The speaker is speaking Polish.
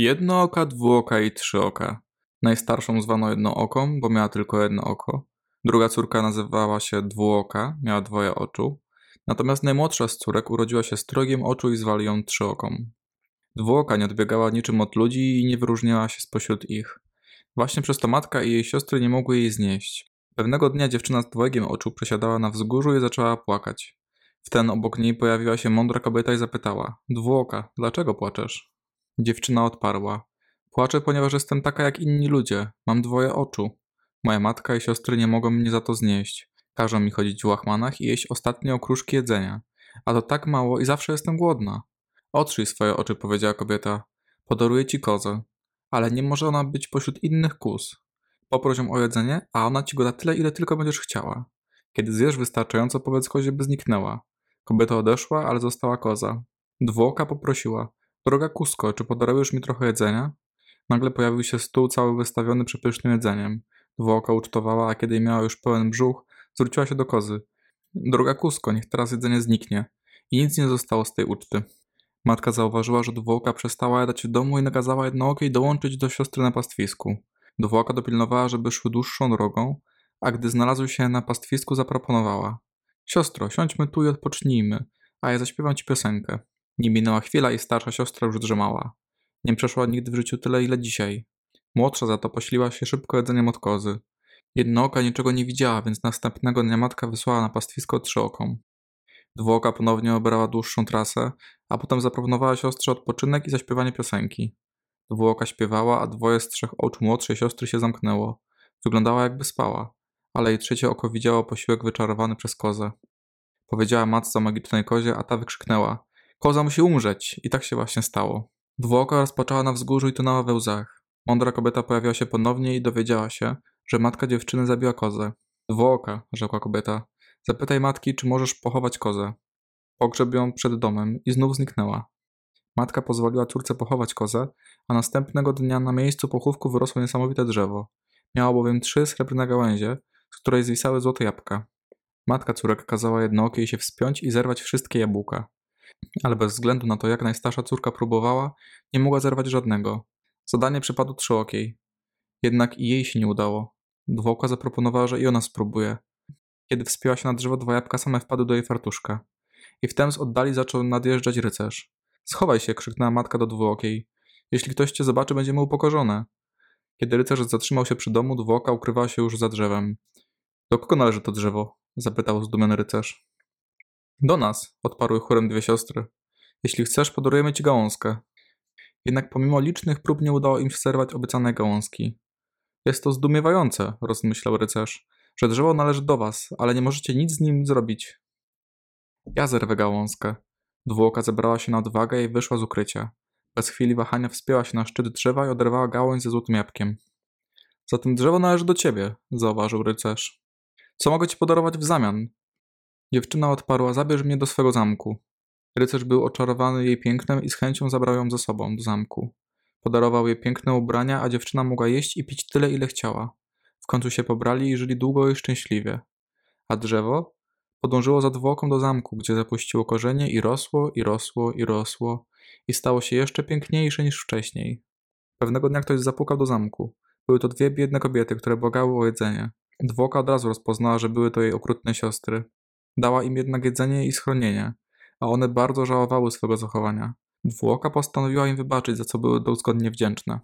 Jednooka, dwuoka i trzyoka. Najstarszą zwano jednooką, bo miała tylko jedno oko. Druga córka nazywała się dwuoka, miała dwoje oczu. Natomiast najmłodsza z córek urodziła się z trogiem oczu i zwali ją trzyoką. Dwuoka nie odbiegała niczym od ludzi i nie wyróżniała się spośród ich. Właśnie przez to matka i jej siostry nie mogły jej znieść. Pewnego dnia dziewczyna z dwojgiem oczu przesiadała na wzgórzu i zaczęła płakać. Wten obok niej pojawiła się mądra kobieta i zapytała: Dwuoka, dlaczego płaczesz? Dziewczyna odparła: Płaczę, ponieważ jestem taka jak inni ludzie. Mam dwoje oczu. Moja matka i siostry nie mogą mnie za to znieść. Każą mi chodzić w łachmanach i jeść ostatnie okruszki jedzenia. A to tak mało i zawsze jestem głodna. Otrzyj swoje oczy, powiedziała kobieta. Podaruję ci kozę. Ale nie może ona być pośród innych kus. Poproś ją o jedzenie, a ona ci go da tyle, ile tylko będziesz chciała. Kiedy zjesz wystarczająco, powiedz kozie, by zniknęła. Kobieta odeszła, ale została koza. Dwuoka poprosiła. Droga kusko, czy podarujesz mi trochę jedzenia? Nagle pojawił się stół cały wystawiony przepysznym jedzeniem. Dwuoka ucztowała, a kiedy miała już pełen brzuch, zwróciła się do kozy. Droga kusko, niech teraz jedzenie zniknie. I nic nie zostało z tej uczty. Matka zauważyła, że dwuoka przestała jadać w domu i nakazała jednookiej dołączyć do siostry na pastwisku. Dwuoka dopilnowała, żeby szły dłuższą drogą, a gdy znalazły się na pastwisku, zaproponowała. Siostro, siądźmy tu i odpocznijmy, a ja zaśpiewam ci piosenkę. Nie minęła chwila i starsza siostra już drzemała. Nie przeszła nigdy w życiu tyle, ile dzisiaj. Młodsza za to posiliła się szybko jedzeniem od kozy. Jednooka niczego nie widziała, więc następnego dnia matka wysłała na pastwisko trzyoką. Dwuoka ponownie obrała dłuższą trasę, a potem zaproponowała siostrze odpoczynek i zaśpiewanie piosenki. Dwuoka śpiewała, a dwoje z trzech oczu młodszej siostry się zamknęło. Wyglądała jakby spała, ale jej trzecie oko widziało posiłek wyczarowany przez kozę. Powiedziała matce o magicznej kozie, a ta wykrzyknęła: Koza musi umrzeć! I tak się właśnie stało. Dwuoka rozpoczęła na wzgórzu i tonęła we łzach. Mądra kobieta pojawiła się ponownie i dowiedziała się, że matka dziewczyny zabiła kozę. Dwuoka, rzekła kobieta. Zapytaj matki, czy możesz pochować kozę. Pogrzeb ją przed domem i znów zniknęła. Matka pozwoliła córce pochować kozę, a następnego dnia na miejscu pochówku wyrosło niesamowite drzewo. Miało bowiem trzy srebrne gałęzie, z której zwisały złote jabłka. Matka córek kazała jednookiej się wspiąć i zerwać wszystkie jabłka. Ale bez względu na to, jak najstarsza córka próbowała, nie mogła zerwać żadnego. Zadanie przypadło trzyokiej. Jednak i jej się nie udało. Dwuoka zaproponowała, że i ona spróbuje. Kiedy wspięła się na drzewo, dwa jabłka same wpadły do jej fartuszka. I wtem z oddali zaczął nadjeżdżać rycerz. Schowaj się, krzyknęła matka do dwuokiej. Jeśli ktoś cię zobaczy, będziemy upokorzone. Kiedy rycerz zatrzymał się przy domu, dwuoka ukrywała się już za drzewem. Do kogo należy to drzewo? zapytał zdumiony rycerz. Do nas, odparły chórem dwie siostry. Jeśli chcesz, podarujemy ci gałązkę. Jednak pomimo licznych prób nie udało im się zerwać obiecanej gałązki. Jest to zdumiewające, rozmyślał rycerz, że drzewo należy do was, ale nie możecie nic z nim zrobić. Ja zerwę gałązkę. Dwuoka zebrała się na odwagę i wyszła z ukrycia. Bez chwili wahania wspięła się na szczyt drzewa i oderwała gałąź ze złotym jabłkiem. Zatem drzewo należy do ciebie, zauważył rycerz. Co mogę ci podarować w zamian? Dziewczyna odparła, zabierz mnie do swego zamku. Rycerz był oczarowany jej pięknem i z chęcią zabrał ją ze sobą do zamku. Podarował jej piękne ubrania, a dziewczyna mogła jeść i pić tyle, ile chciała. W końcu się pobrali i żyli długo i szczęśliwie. A drzewo podążyło za dwuoką do zamku, gdzie zapuściło korzenie i rosło, i rosło, i rosło, i stało się jeszcze piękniejsze niż wcześniej. Pewnego dnia ktoś zapukał do zamku. Były to dwie biedne kobiety, które błagały o jedzenie. Dwuoka od razu rozpoznała, że były to jej okrutne siostry. Dała im jednak jedzenie i schronienie, a one bardzo żałowały swego zachowania. Dwuoka postanowiła im wybaczyć, za co były dozgodnie wdzięczne.